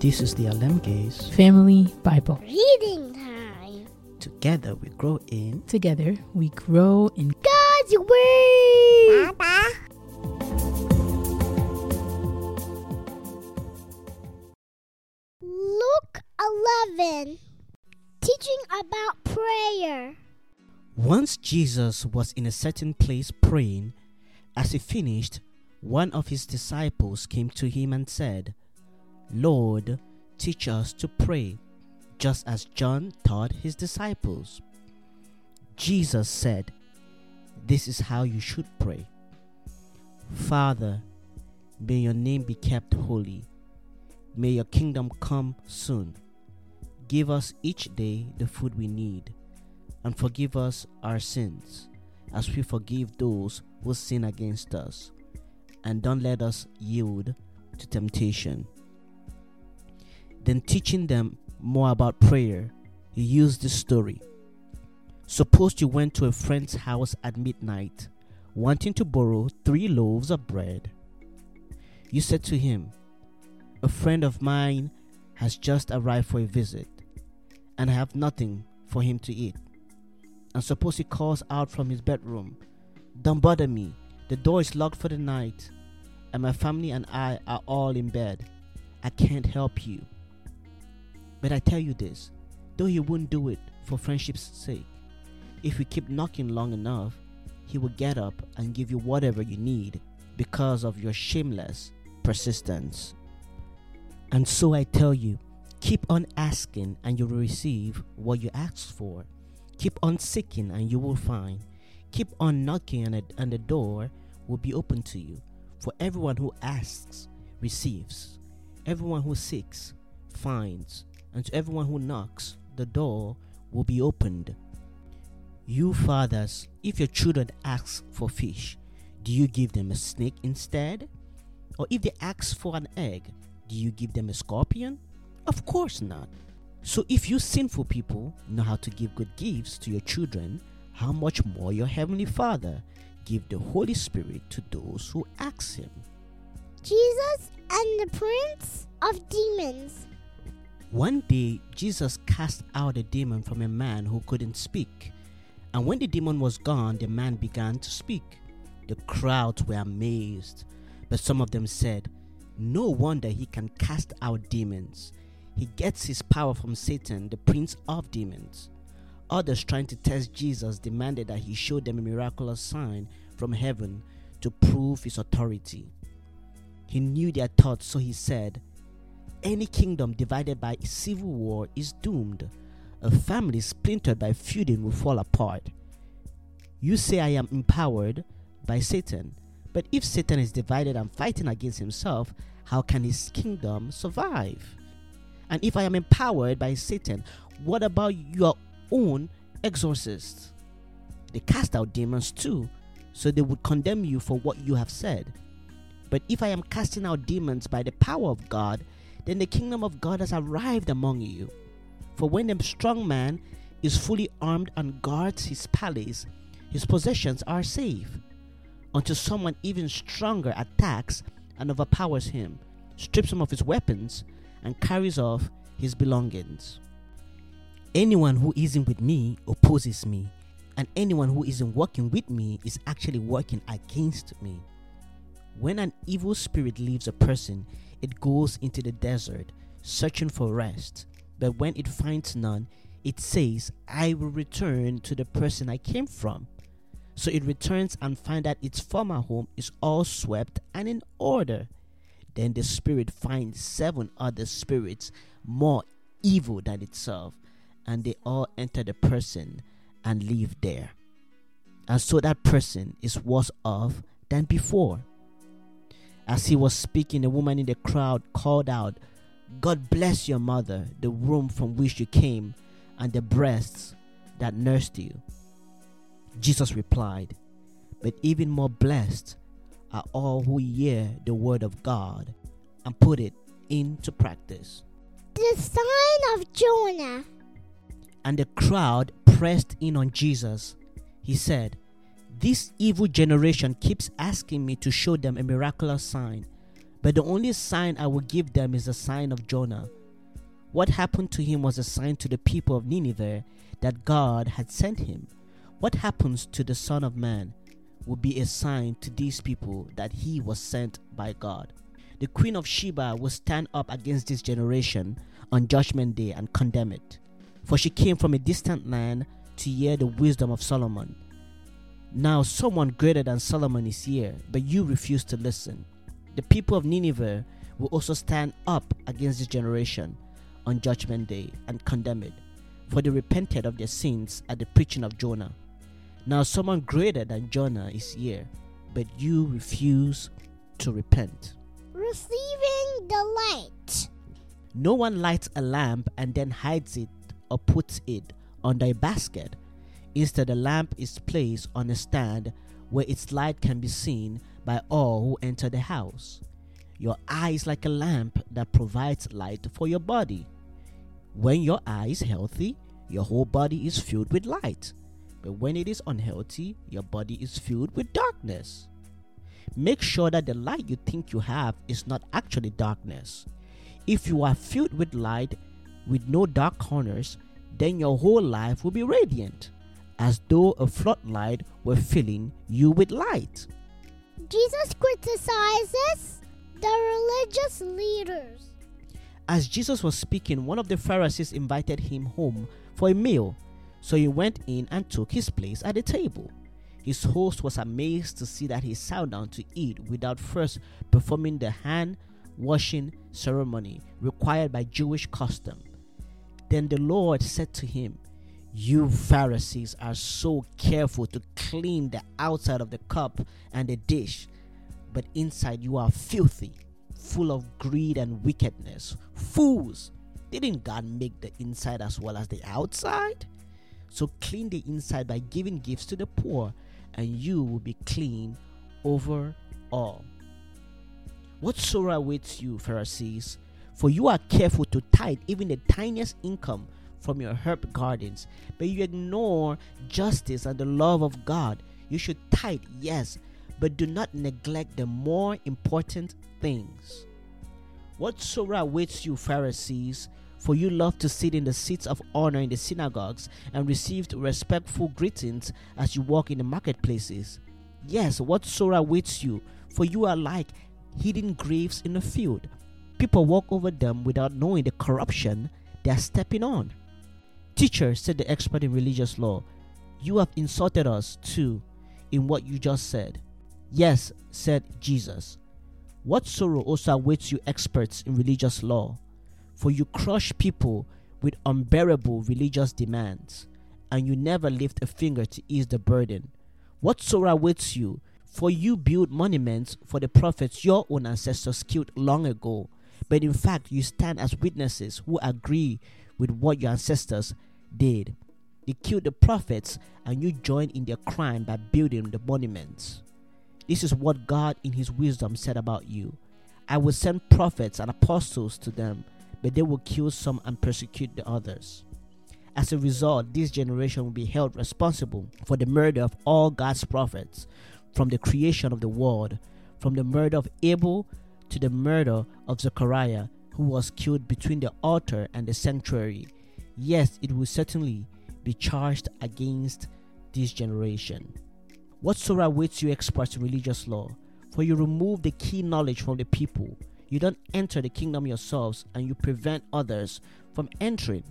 This is the Alemgaze. Family Bible. Reading time. Together we grow in. Together we grow in God's Word. Papa. Luke 11. Teaching about prayer. Once Jesus was in a certain place praying. As he finished, one of his disciples came to him and said, Lord, teach us to pray, just as John taught his disciples. Jesus said, This is how you should pray Father, may your name be kept holy. May your kingdom come soon. Give us each day the food we need, and forgive us our sins, as we forgive those who sin against us. And don't let us yield to temptation. Then, teaching them more about prayer, he used this story. Suppose you went to a friend's house at midnight, wanting to borrow three loaves of bread. You said to him, A friend of mine has just arrived for a visit, and I have nothing for him to eat. And suppose he calls out from his bedroom, Don't bother me, the door is locked for the night, and my family and I are all in bed. I can't help you. But I tell you this though he won't do it for friendship's sake, if you keep knocking long enough, he will get up and give you whatever you need because of your shameless persistence. And so I tell you, keep on asking and you will receive what you ask for. Keep on seeking and you will find. Keep on knocking and, and the door will be open to you. For everyone who asks receives, everyone who seeks finds, and to everyone who knocks, the door will be opened. You fathers, if your children ask for fish, do you give them a snake instead? Or if they ask for an egg, do you give them a scorpion? Of course not. So if you sinful people know how to give good gifts to your children, how much more your heavenly Father give the Holy Spirit to those who ask him. Jesus and the Prince of Demons. One day, Jesus cast out a demon from a man who couldn't speak. And when the demon was gone, the man began to speak. The crowds were amazed, but some of them said, No wonder he can cast out demons. He gets his power from Satan, the prince of demons. Others, trying to test Jesus, demanded that he show them a miraculous sign from heaven to prove his authority. He knew their thoughts, so he said, Any kingdom divided by civil war is doomed. A family splintered by feuding will fall apart. You say I am empowered by Satan, but if Satan is divided and fighting against himself, how can his kingdom survive? And if I am empowered by Satan, what about your own exorcists? They cast out demons too, so they would condemn you for what you have said. But if I am casting out demons by the power of God, then the kingdom of God has arrived among you. For when the strong man is fully armed and guards his palace, his possessions are safe. Until someone even stronger attacks and overpowers him, strips him of his weapons, and carries off his belongings. Anyone who isn't with me opposes me, and anyone who isn't working with me is actually working against me. When an evil spirit leaves a person, it goes into the desert searching for rest. But when it finds none, it says, I will return to the person I came from. So it returns and finds that its former home is all swept and in order. Then the spirit finds seven other spirits more evil than itself, and they all enter the person and live there. And so that person is worse off than before. As he was speaking, a woman in the crowd called out, God bless your mother, the womb from which you came, and the breasts that nursed you. Jesus replied, But even more blessed are all who hear the word of God and put it into practice. The sign of Jonah. And the crowd pressed in on Jesus. He said, This evil generation keeps asking me to show them a miraculous sign, But the only sign I will give them is the sign of Jonah. What happened to him was a sign to the people of Nineveh that God had sent him. What happens to the Son of Man will be a sign to these people that he was sent by God. The Queen of Sheba will stand up against this generation on Judgment Day and condemn it. For she came from a distant land to hear the wisdom of Solomon. Now, someone greater than Solomon is here, but you refuse to listen. The people of Nineveh will also stand up against this generation on Judgment Day and condemn it, for they repented of their sins at the preaching of Jonah. Now, someone greater than Jonah is here, but you refuse to repent. Receiving the light. No one lights a lamp and then hides it or puts it under a basket. Instead, the lamp is placed on a stand where its light can be seen by all who enter the house. Your eye is like a lamp that provides light for your body. When your eye is healthy, your whole body is filled with light. But when it is unhealthy, your body is filled with darkness. Make sure that the light you think you have is not actually darkness. If you are filled with light with no dark corners, then your whole life will be radiant, as though a floodlight were filling you with light. Jesus criticizes the religious leaders. As Jesus was speaking, one of the Pharisees invited him home for a meal, so he went in and took his place at the table. His host was amazed to see that he sat down to eat without first performing the hand washing ceremony required by Jewish custom. Then the Lord said to him, You Pharisees are so careful to clean the outside of the cup and the dish, but inside you are filthy, full of greed and wickedness. Fools! Didn't God make the inside as well as the outside? So clean the inside by giving gifts to the poor, and you will be clean over all. What sorrow awaits you, Pharisees? For you are careful to tithe even the tiniest income from your herb gardens, but you ignore justice and the love of God. You should tithe, yes, but do not neglect the more important things. What sorrow awaits you, Pharisees? For you love to sit in the seats of honor in the synagogues and receive respectful greetings as you walk in the marketplaces. Yes, what sorrow awaits you? For you are like hidden graves in a field. People walk over them without knowing the corruption they are stepping on. Teacher, said the expert in religious law, you have insulted us too in what you just said. Yes, said Jesus. What sorrow also awaits you, experts in religious law? For you crush people with unbearable religious demands, and you never lift a finger to ease the burden. What sorrow awaits you? For you build monuments for the prophets your own ancestors killed long ago, but in fact you stand as witnesses who agree with what your ancestors did. They killed the prophets, and you join in their crime by building the monuments. This is what God, in His wisdom, said about you I will send prophets and apostles to them, but they will kill some and persecute the others. As a result, this generation will be held responsible for the murder of all God's prophets from the creation of the world, from the murder of Abel to the murder of Zechariah, who was killed between the altar and the sanctuary. Yes, it will certainly be charged against this generation. What awaits you, experts in religious law? For you remove the key knowledge from the people. You don't enter the kingdom yourselves, and you prevent others from entering.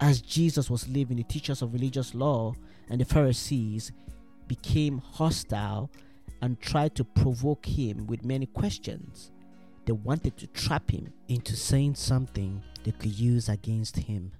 As Jesus was living, the teachers of religious law and the Pharisees became hostile and tried to provoke him with many questions. They wanted to trap him into saying something they could use against him.